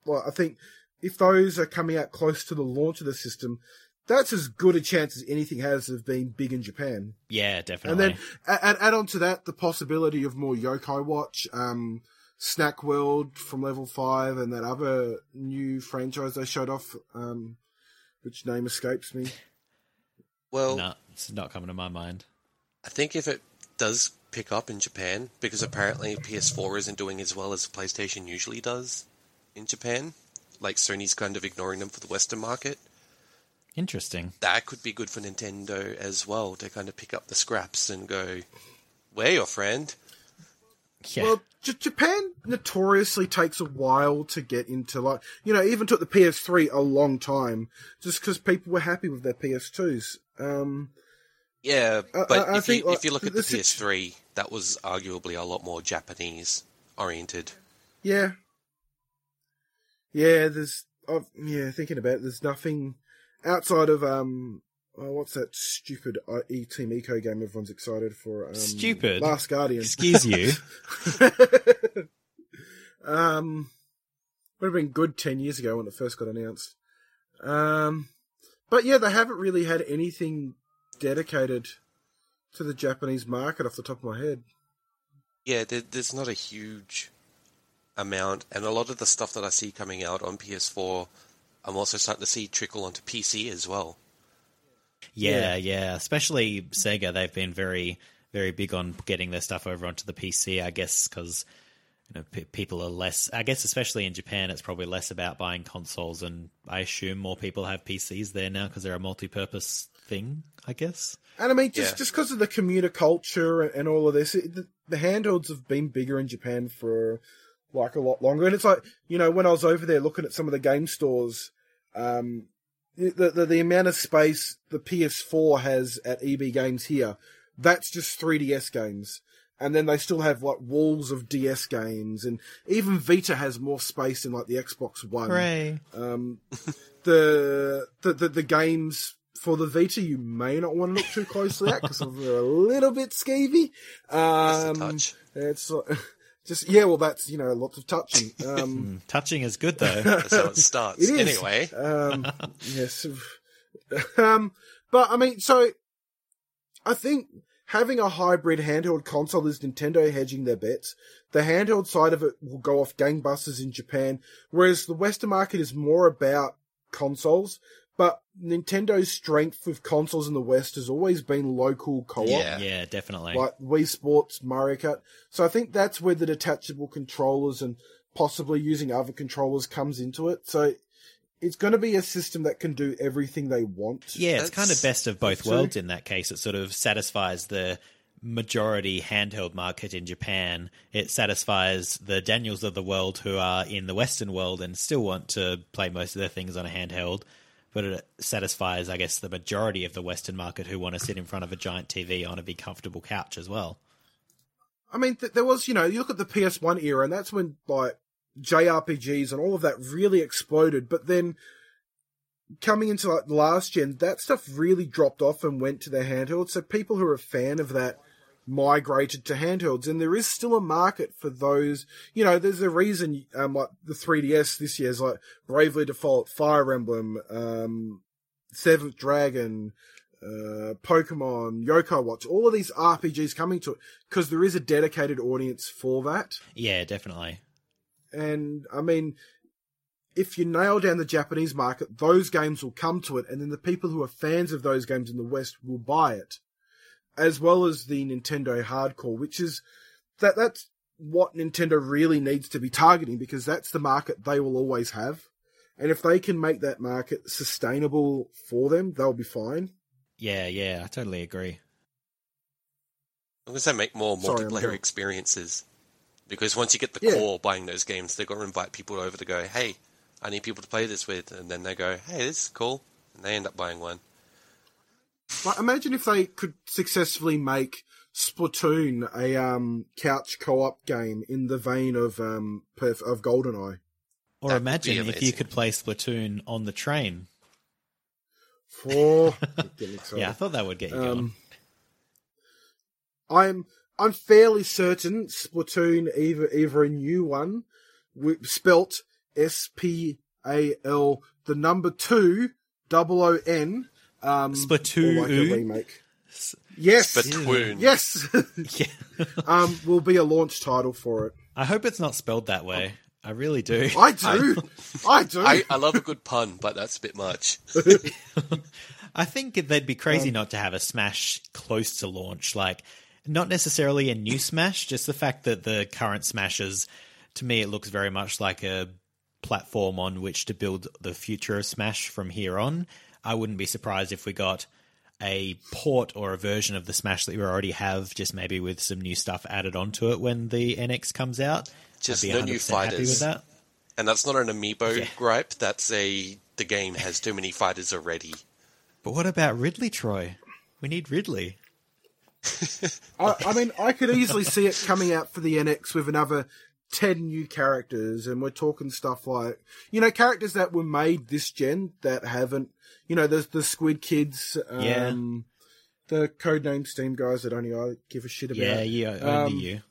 well, I think if those are coming out close to the launch of the system, that's as good a chance as anything has of being big in Japan. Yeah, definitely. And then a- add, add on to that the possibility of more Yokai Watch, um, Snack World from level five, and that other new franchise they showed off, um, which name escapes me. well, no, it's not coming to my mind. I think if it does pick up in Japan, because apparently PS4 isn't doing as well as PlayStation usually does in Japan, like Sony's kind of ignoring them for the Western market, Interesting. that could be good for Nintendo as well to kind of pick up the scraps and go, "We're your friend." Yeah. Well, J- Japan notoriously takes a while to get into like you know even took the PS3 a long time just because people were happy with their PS2s. Um, Yeah, but I if think, you like, if you look at the the PS3, that was arguably a lot more Japanese oriented. yeah, yeah. There's I've, yeah thinking about it. There's nothing outside of um. Oh, what's that stupid uh, E Team Ico game everyone's excited for? Um, Stupid? Last Guardian. Excuse you. um, would have been good ten years ago when it first got announced. Um, but yeah, they haven't really had anything dedicated to the Japanese market off the top of my head. Yeah, there, there's not a huge amount, and a lot of the stuff that I see coming out on PS4, I'm also starting to see trickle onto PC as well. Yeah, yeah. Especially Sega, they've been very, very big on getting their stuff over onto the PC. I guess because you know pe people are less. I guess especially in Japan, it's probably less about buying consoles, and I assume more people have PCs there now because they're a multi-purpose thing. I guess. And I mean, just Yeah. just because of the commuter culture and, and all of this, it, the, the handhelds have been bigger in Japan for like a lot longer. And it's like you know, when I was over there looking at some of the game stores, um, the the, the amount of space the PS4 has at EB Games here, that's just 3DS games. And then they still have like walls of DS games, and even Vita has more space than like the Xbox One. Hooray! Um, the, the the the games for the Vita you may not want to look too closely at because they're a little bit skeevy. Just a Um, touch. it's just yeah, well, that's you know lots of touching. Um, Touching is good though. That's how it starts. it is Anyway, Um, yes, um, but I mean, so I think having a hybrid handheld console is Nintendo hedging their bets. The handheld side of it will go off gangbusters in Japan, whereas the Western market is more about consoles. But Nintendo's strength with consoles in the West has always been local co-op, Yeah. yeah, definitely. like Wii Sports, Mario Kart. So I think that's where the detachable controllers and possibly using other controllers comes into it. So it's going to be a system that can do everything they want. Yeah, it's kind of best of both worlds in that case. It sort of satisfies the majority handheld market in Japan. It satisfies the Daniels of the world who are in the Western world and still want to play most of their things on a handheld. But it satisfies, I guess, the majority of the Western market who want to sit in front of a giant TV on a big comfortable couch as well. I mean, th- there was, you know, you look at the PS1 era, and that's when, like, JRPGs and all of that really exploded. But then, coming into, like, last gen, that stuff really dropped off and went to the handheld. So people who are a fan of that migrated to handhelds. And there is still a market for those, you know, there's a reason, um, like, the 3DS this year is, like, Bravely Default, Fire Emblem, um, Seventh Dragon, uh, Pokemon, Yo-kai Watch, all of these RPGs coming to it because there is a dedicated audience for that. Yeah, definitely. And I mean, if you nail down the Japanese market, those games will come to it, and then the people who are fans of those games in the West will buy it, as well as the Nintendo hardcore, which is that that's what Nintendo really needs to be targeting because that's the market they will always have. And if they can make that market sustainable for them, they'll be fine. Yeah, yeah, I totally agree. I'm going to say make more Sorry, multiplayer going- experiences. Because once you get the Yeah. core buying those games, they've got to invite people over to go, hey, I need people to play this with. And then they go, hey, this is cool. And they end up buying one. Like, imagine if they could successfully make Splatoon a um, couch co-op game in the vein of um, Perf- of GoldenEye. Or That imagine if you could play Splatoon on the train. For. Yeah, I thought that would get you going. Um, I'm I'm fairly certain Splatoon either either a new one, wi- spelt S P A L the number two double O N. Um, Splatoon. or like a remake. Yes, Splatoon. yes, Yeah. um, will be a launch title for it. I hope it's not spelled that way. I really do. I do, I do. I, I love a good pun, but that's a bit much. I think they'd be crazy not to have a Smash close to launch. Like, not necessarily a new Smash, just the fact that the current Smashes, to me, it looks very much like a platform on which to build the future of Smash from here on. I wouldn't be surprised if we got a port or a version of the Smash that we already have, just maybe with some new stuff added onto it when the NX comes out. Just I'd be no new 100% happy with fighters. that. And that's not an amiibo Yeah. gripe. That's a the game has too many fighters already. But what about Ridley, Troy? We need Ridley. I, I mean, I could easily see it coming out for the NX with another 10 new characters, and we're talking stuff like, you know, characters that were made this gen that haven't, you know, there's the Squid Kids, Yeah. um, the codename Steam guys that only I give a shit about. Yeah, yeah, only Um, you.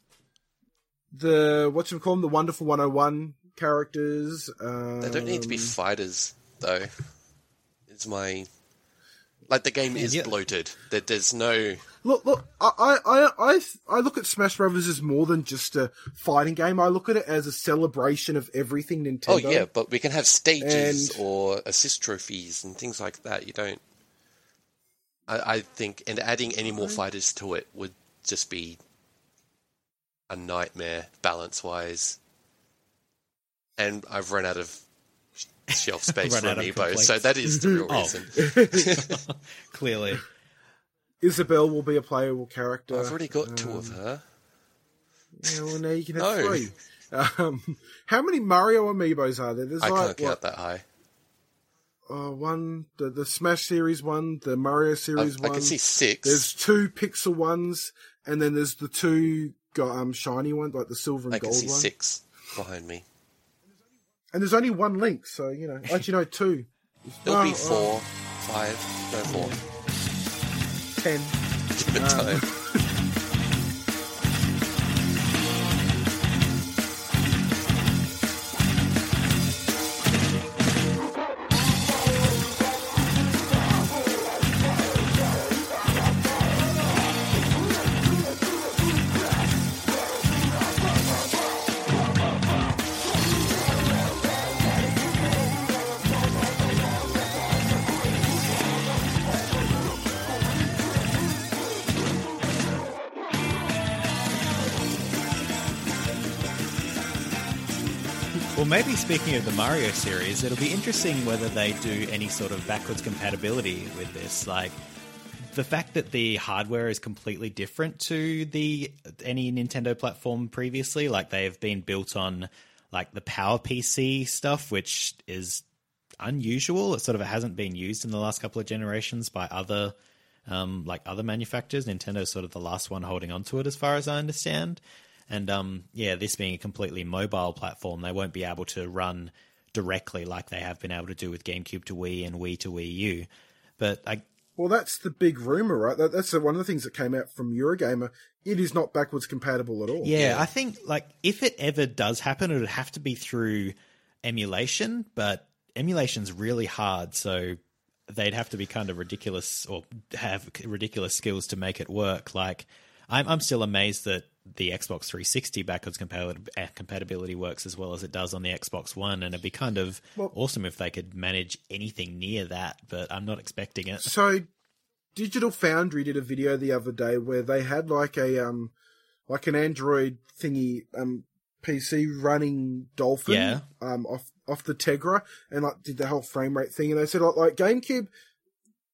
The, what's it called? The Wonderful 101 characters. Um, They don't need to be fighters, though. It's my like the game is yeah. bloated. There, there's no Look, look, I, I, I, I look at Smash Brothers as more than just a fighting game. I look at it as a celebration of everything oh, Nintendo. Oh yeah, but we can have stages And- or assist trophies and things like that. You don't. I, I think, and adding any more fighters to it would just be a nightmare balance wise. And I've run out of shelf space Run for amiibo, so that is the real Oh. reason. Clearly. Isabel will be a playable character. I've already got two of her. Yeah, well, now you can have No. three. Um, how many Mario amiibos are there? There's I like can't count what, that high. uh, one, the the Smash series one, the Mario series I one. I can see six. There's two pixel ones, and then there's the two um shiny ones, like the silver and I can gold see one. six behind me. And there's only one link, so you know. Actually, no, two. There'll be Oh, four, five, no four. oh, ten. Give it time. Maybe speaking of the Mario series, it'll be interesting whether they do any sort of backwards compatibility with this. Like the fact that the hardware is completely different to the any Nintendo platform previously. Like they've been built on like the Power PC stuff, which is unusual. It sort of hasn't been used in the last couple of generations by other um, like other manufacturers. Nintendo's sort of the last one holding on to it, as far as I understand. And um, yeah, this being a completely mobile platform, they won't be able to run directly like they have been able to do with GameCube to Wii and Wii to Wii U. But I, Well, that's the big rumor, right? That, that's one of the things that came out from Eurogamer. It is not backwards compatible at all. yeah, I think like if it ever does happen, it would have to be through emulation. But emulation's really hard, so they'd have to be kind of ridiculous or have ridiculous skills to make it work. Like, I'm I'm still amazed that the Xbox 360 backwards uh, compatibility works as well as it does on the Xbox One, and it'd be kind of Well- awesome if they could manage anything near that. But I'm not expecting it. So, Digital Foundry did a video the other day where they had like a um, like an Android thingy um PC running Dolphin Yeah. um off off the Tegra and like did the whole frame rate thing, and they said like, like GameCube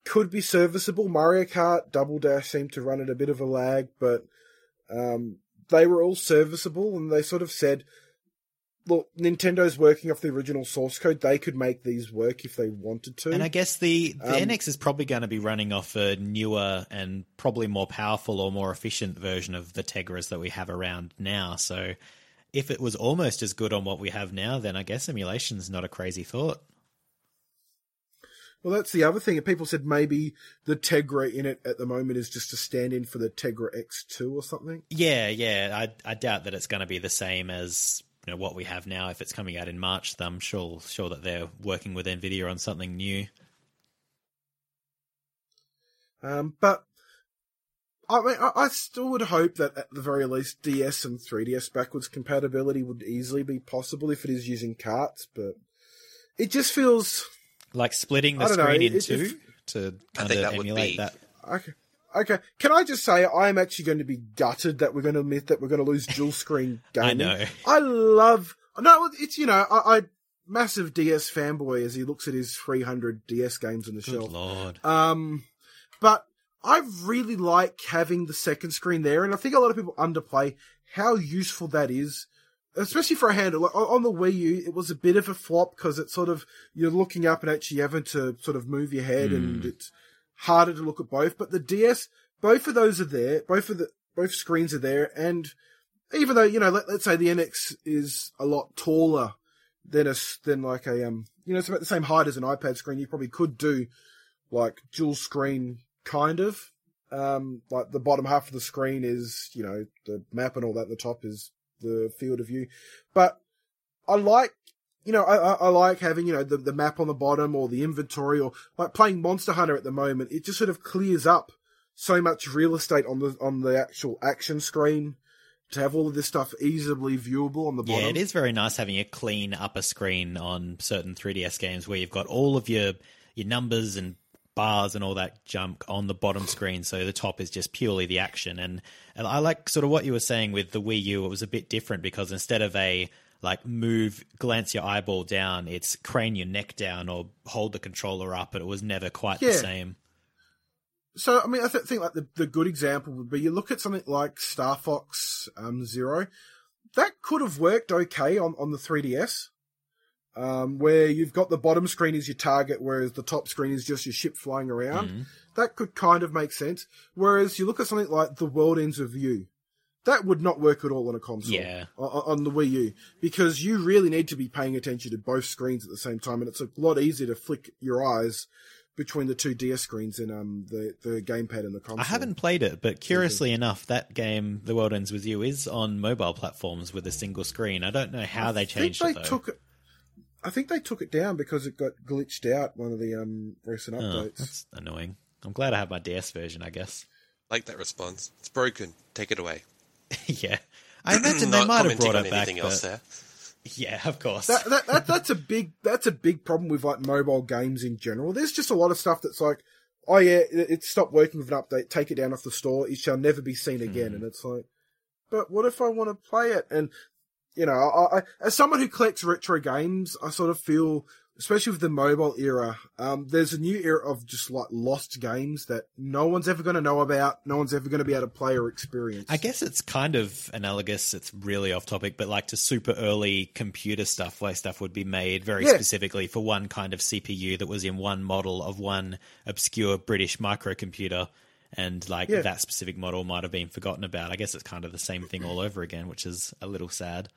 could be serviceable. Mario Kart, Double Dash seemed to run at a bit of a lag, but um, they were all serviceable, and they sort of said. Look, Nintendo's working off the original source code. They could make these work if they wanted to. And I guess the, the Um, NX is probably going to be running off a newer and probably more powerful or more efficient version of the Tegras that we have around now. So if it was almost as good on what we have now, then I guess emulation's not a crazy thought. Well, that's the other thing. People said maybe the Tegra in it at the moment is just a stand-in for the Tegra X2 or something. Yeah, yeah. I I doubt that it's going to be the same as you know what we have now. If it's coming out in March, then I'm sure sure that they're working with Nvidia on something new. Um, but I mean, I, I still would hope that at the very least DS and 3DS backwards compatibility would easily be possible if it is using carts. But it just feels Like splitting the I don't know, screen in it- two it- to kind of that emulate be- that. okay. Okay, can I just say I'm actually going to be gutted that we're going to admit that we're going to lose dual screen gaming. I know. I love no, it's you know I, I massive DS fanboy as he looks at his 300 DS games on the Good shelf. lord. Um, but I really like having the second screen there, and I think a lot of people underplay how useful that is, especially for a handle. Like, on the Wii U, it was a bit of a flop because it's sort of you're looking up and actually having to sort of move your head, and it's harder to look at both. But the DS, both of those are there. Both of the both screens are there, and even though you know, let, let's say the NX is a lot taller than a than like a um, you know, it's about the same height as an iPad screen. You probably could do like dual screen kind of. Um, like the bottom half of the screen is, you know, the map and all that. The top is the field of view. But I like, you know, I, I, like having, you know, the, the map on the bottom or the inventory or like playing Monster Hunter at the moment. It just sort of clears up so much real estate on the, on the actual action screen to have all of this stuff easily viewable on the bottom. Yeah, it is very nice having a clean upper screen on certain 3DS games where you've got all of your your numbers and bars and all that junk on the bottom screen, so the top is just purely the action. And, and I like sort of what you were saying with the Wii U. It was a bit different because instead of a like move, glance your eyeball down, it's crane your neck down or hold the controller up, and it was never quite the same. So, I mean, I th- think like the, the good example would be you look at something like Star Fox um, Zero. That could have worked okay on, on the 3DS, um, where you've got the bottom screen is your target, whereas the top screen is just your ship flying around. That could kind of make sense. Whereas you look at something like The World Ends with You. That would not work at all on a console. Yeah. On the Wii U. Because you really need to be paying attention to both screens at the same time, and it's a lot easier to flick your eyes between the two DS screens and um the the gamepad and the console. I haven't played it, but curiously enough, that game, The World Ends With You, is on mobile platforms with a single screen. I don't know how they I think changed they it though. took. I think they took it down because it got glitched out one of the um recent Oh, updates. that's annoying. I'm glad I have my DS version, I guess. Like that response. It's broken. Take it away. yeah. I imagine they might have commenting brought it back. anything else there. Yeah, of course. that, that, that that's a big that's a big problem with like mobile games in general. There's just a lot of stuff that's like, oh yeah, it, it stopped working with an update. Take it down off the store. It shall never be seen again. And it's like, but what if I want to play it? And you know, I, I, as someone who collects retro games, I sort of feel, especially with the mobile era, um, there's a new era of just like lost games that no one's ever going to know about. No one's ever going to be able to play or experience. I guess it's kind of analogous. It's really off topic, but like to super early computer stuff, where stuff would be made very Yeah. specifically for one kind of CPU that was in one model of one obscure British microcomputer. And like Yeah. that specific model might have been forgotten about. I guess it's kind of the same thing all over again, which is a little sad.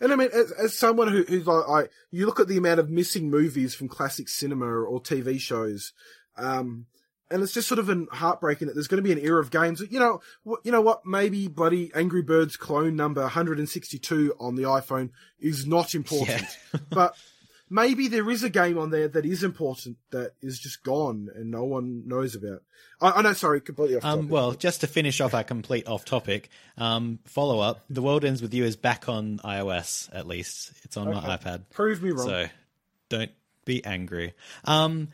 And I mean, as, as someone who, who's like, I, you look at the amount of missing movies from classic cinema or TV shows, um, and it's just sort of an heartbreaking that there's going to be an era of games. You know, what, you know what? Maybe bloody Angry Birds clone number 162 on the iPhone is not important, but maybe there is a game on there that is important that is just gone and no one knows about. I, I know, sorry, completely off Um, well, just to finish off our complete off topic, um, follow up. The World Ends With You is back on iOS, at least. It's on my iPad. prove me wrong. So don't be angry. Um,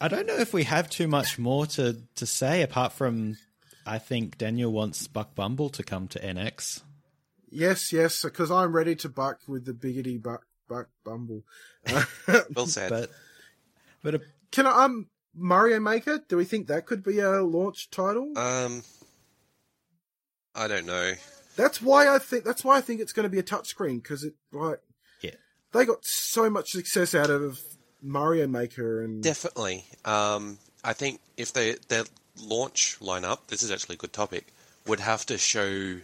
I don't know if we have too much more to, to say apart from I think Daniel wants Buck Bumble to come to NX. yes, yes, because I'm ready to buck with the biggity buck, buck bumble. Well said. But but a, Can I, um Mario Maker? Do we think that could be a launch title? um, I don't know. that's why I think that's why I think it's going to be a touchscreen because it like yeah, they got so much success out of Mario Maker and Definitely. Um, I think if they their launch lineup, this is actually a good topic, would have to show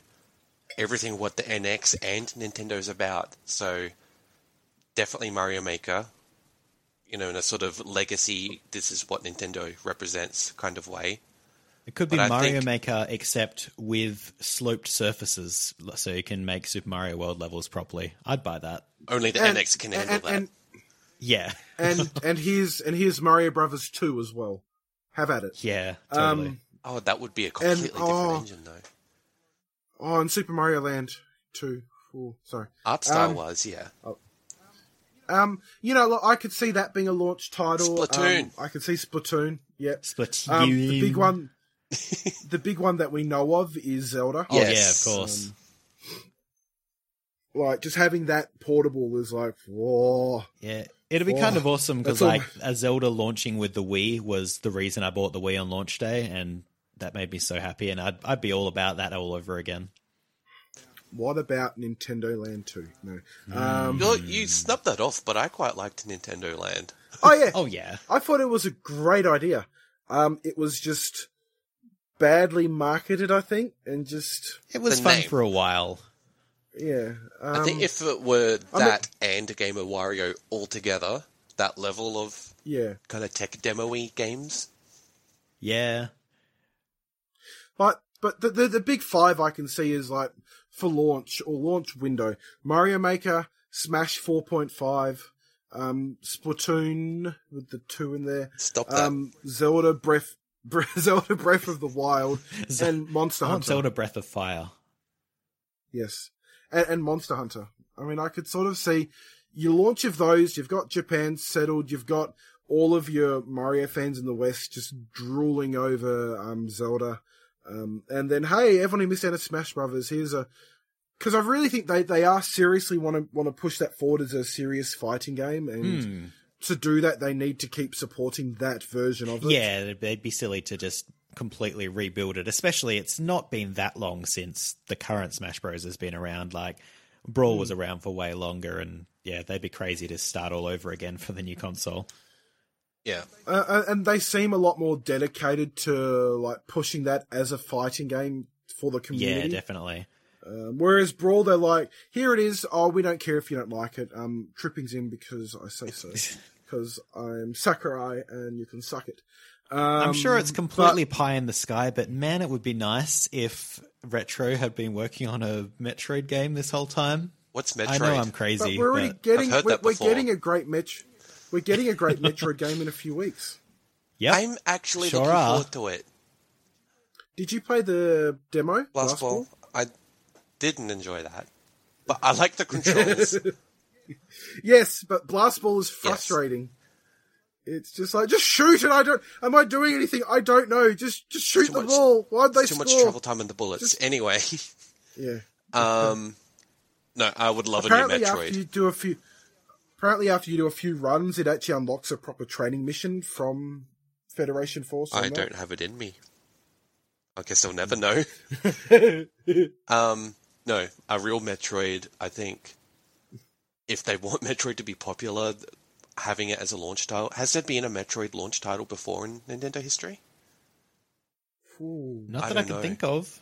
everything what the NX and Nintendo's about. So definitely Mario Maker. You know, in a sort of legacy, this is what Nintendo represents kind of way. it could be But I Mario think- Maker except with sloped surfaces, so you can make Super Mario World levels properly. I'd buy that. Only the and, NX can and, handle that. and Yeah, and and here's and here's Mario Brothers two as well. Have at it. yeah, totally. Um, oh, that would be a completely different oh, engine, though. oh, and Super Mario Land two. Four, sorry. Art style um, wise, yeah. Um, you know, look, I could see that being a launch title. Splatoon. Um, I could see Splatoon. Yep. Splatoon. Um, the big one, the big one that we know of is Zelda. Oh Yes. yeah, of course. Like just having that portable is like, whoa. Yeah, it'd be Oh, kind of awesome because that's all- like a Zelda launching with the Wii was the reason I bought the Wii on launch day, and that made me so happy, and I'd I'd be all about that all over again. What about Nintendo Land 2? No. Mm. Um, You, you snubbed that off, but I quite liked Nintendo Land. oh yeah, Oh yeah, I thought it was a great idea. Um, it was just badly marketed, I think, and just it was fun name. for a while. yeah. Um, I think if it were I mean- that and a game of Wario all together, that level of yeah, kind of tech demo-y games, Yeah, but but the, the the big five I can see is like for launch or launch window: Mario Maker, Smash 4.5, um, Splatoon with the two in there, stop that. um, Zelda Breath. Zelda Breath of the Wild and Monster I want Hunter. Zelda Breath of Fire. Yes, and, and Monster Hunter. I mean, I could sort of see you launch of those. You've got Japan settled. You've got all of your Mario fans in the West just drooling over um, Zelda. Um, and then, hey, everyone who missed out on Smash Brothers, here's a because I really think they, they are seriously want to want to push that forward as a serious fighting game, and Hmm. to do that, they need to keep supporting that version of it. Yeah, they'd be silly to just completely rebuild it. Especially, it's not been that long since the current Smash Bros has been around. Like Brawl was around for way longer, and yeah, they'd be crazy to start all over again for the new console. Yeah. uh, uh, and they seem a lot more dedicated to like pushing that as a fighting game for the community. Yeah, definitely. Um, whereas Brawl, they're like, here it is. Oh, we don't care if you don't like it. Um, tripping's in because I say so. Because I'm Sakurai and you can suck it. Um, I'm sure it's but- completely pie in the sky, but man, it would be nice if Retro had been working on a Metroid game this whole time. What's Metroid? I know I'm But crazy, we're already but getting I've heard we're, that we're getting a great Met- we're getting a great Metroid game in a few weeks. yep. I'm actually Sure looking are. forward to it. Did you play the demo? Blast Ball. I didn't enjoy that, but I like the controls. Yes, but Blast Ball is frustrating. It's just like just shoot it. I don't. Am I doing anything? I don't know. Just just shoot Too the much- ball. Why'd they Too score? much travel time in the bullets. Just- Anyway, Yeah. um, no, I would love a new Apparently, after Metroid. you do a few, apparently after you do a few runs, it actually unlocks a proper training mission from Federation Force. I don't have it in me. I guess I'll never know. um, no, a real Metroid. I think if they want Metroid to be popular, having it as a launch title. Has there been a Metroid launch title before in Nintendo history? Ooh. Not I that I, don't can know. think of.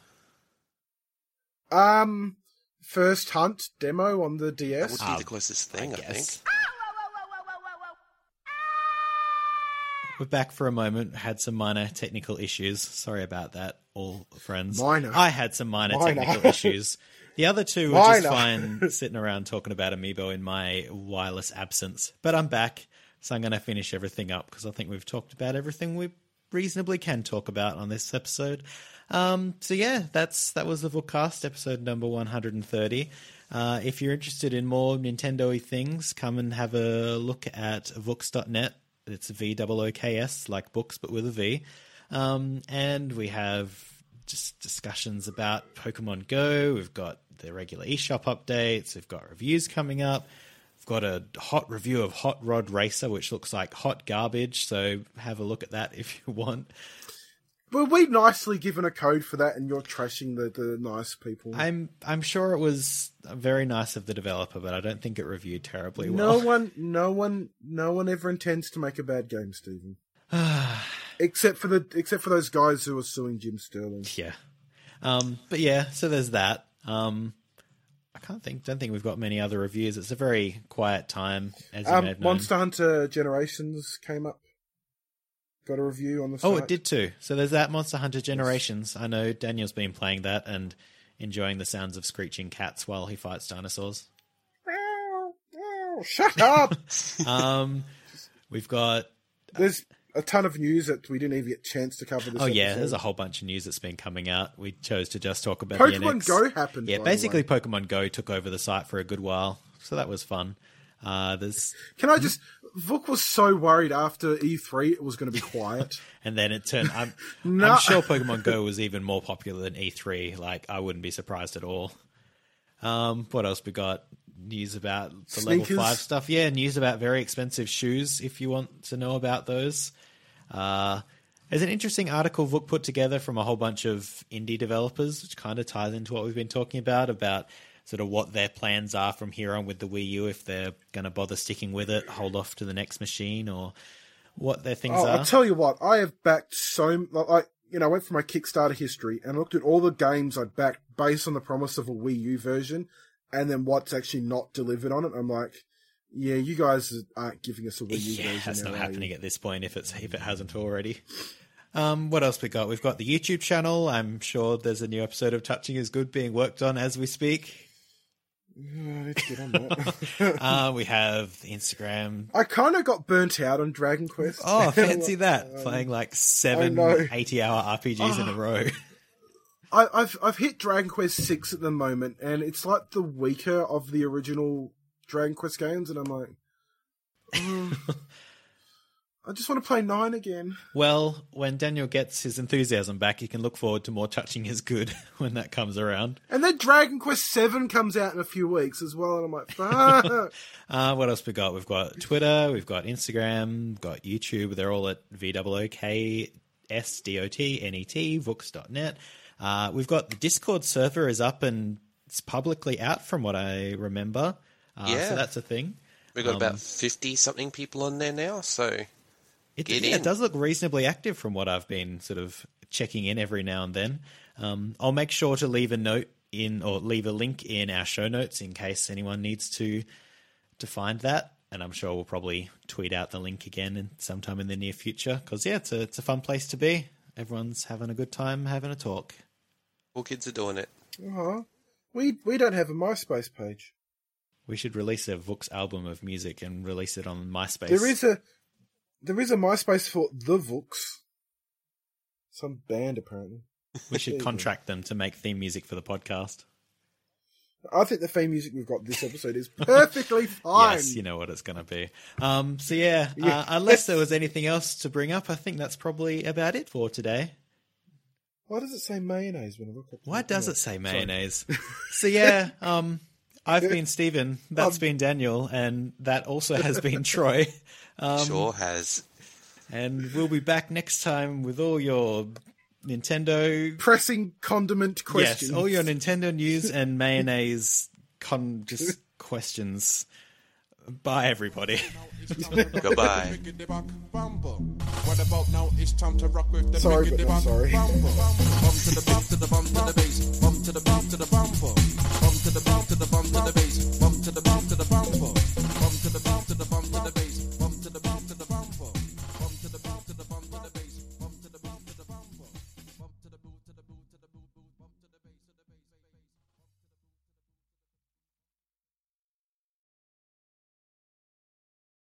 Um, first hunt demo on the DS. That DS. would be the closest thing, I, think. We're back for a moment. Had some minor technical issues. Sorry about that, all friends. Minor. I had some minor, Minor. technical issues. The other two were just fine sitting around talking about Amiibo in my wireless absence. But I'm back, so I'm going to finish everything up because I think we've talked about everything we reasonably can talk about on this episode. Um, so yeah, that's that was the Vookcast episode number 130. Uh, if you're interested in more Nintendo-y things, come and have a look at Vooks.net. It's V O K S, like books but with a V. Um, and we have just discussions about Pokemon Go. We've got the regular eShop updates. We've got reviews coming up. Got a hot review of Hot Rod Racer, which looks like hot garbage. So have a look at that if you want. Were we nicely given a code for that, and you're trashing the, the nice people? I'm I'm sure it was very nice of the developer, but I don't think it reviewed terribly well. no one, no one, no one ever intends to make a bad game, Steven. except for the except for those guys who are suing Jim Sterling. yeah. Um, but yeah, so there's that. Um, can't think. Don't think we've got many other reviews. It's a very quiet time, as Um. Monster Hunter Generations came up. Got a review on the site. Oh, it did too. So there's that Monster Hunter Generations. I know Daniel's been playing that and enjoying the sounds of screeching cats while he fights dinosaurs. Shut up! Um, we've got There's a ton of news that we didn't even get a chance to cover this oh yeah, episode. there's a whole bunch of news that's been coming out. We chose to just talk about Pokemon. Go happened. Yeah, basically. Pokemon Go took over the site for a good while, so that was fun. Uh, there's Can I just... Vuk was so worried after E3 it was going to be quiet. and then it turned. I'm, No. I'm sure Pokemon Go was even more popular than E3. Like I wouldn't be surprised at all. Um, what else we got? News about the Sneakers. level five stuff. Yeah, news about very expensive shoes. If you want to know about those, uh, there's an interesting article Vuk put together from a whole bunch of indie developers, which kind of ties into what we've been talking about about sort of what their plans are from here on with the Wii U. If they're going to bother sticking with it, hold off to the next machine, or what their things Oh, are. I'll tell you what, I have backed so like you know, I went for my Kickstarter history and looked at all the games I'd backed based on the promise of a Wii U version, and then what's actually not delivered on it. I'm like, yeah, you guys aren't giving us a Wii U yeah, version. that's not happening at this point if it's if it hasn't already. Um, what else we got? We've got the YouTube channel. I'm sure there's a new episode of Touching is Good being worked on as we speak. Yeah, let's get on that. Uh, we have Instagram. I kind of got burnt out on Dragon Quest. Oh, fancy that! Playing like seven I know. 80 hour RPGs in a row. I, I've I've hit Dragon Quest six at the moment, and it's like the weaker of the original Dragon Quest games, and I'm like, mm, I just want to play nine again. Well, when Daniel gets his enthusiasm back, he can look forward to more touching his good when that comes around. And then Dragon Quest Seven comes out in a few weeks as well, and I'm like, fuck. Uh, what else we got? We've got Twitter, we've got Instagram, we've got YouTube. They're all at VOOKSDOTNET, Vooks.net. Uh, we've got the Discord server is up and it's publicly out from what I remember. Uh, Yeah. So that's a thing. We've got about 50 something people on there now, so It, yeah, it does look reasonably active from what I've been sort of checking in every now and then. Um, I'll make sure to leave a note in or leave a link in our show notes in case anyone needs to to find that. And I'm sure we'll probably tweet out the link again in, sometime in the near future because yeah, it's a it's a fun place to be. Everyone's having a good time having a talk. all kids are doing it. uh We we don't have a MySpace page. We should release a Vooks album of music and release it on MySpace. There is a there is a MySpace for the Vooks. Some band apparently. we should contract them to make theme music for the podcast. I think the theme music we've got this episode is perfectly fine. Yes, you know what it's going to be. Um, so yeah, Yeah. Uh, unless there was anything else to bring up, I think that's probably about it for today. Why does it say mayonnaise when I look at Why does it say mayonnaise? so yeah, um, I've been Steven, That's Um, been Daniel, and that also has been Troy. Um, sure has. And we'll be back next time with all your Nintendo Pressing condiment questions. Yes, all your Nintendo news and mayonnaise con just questions. Bye, everybody. Goodbye. What about now? It's time to rock with the Sorry, but I'm sorry. Bump to the bump to the bump to the bass. Bump to the bump to the bumper. Bump to the bump to the bump to the bass.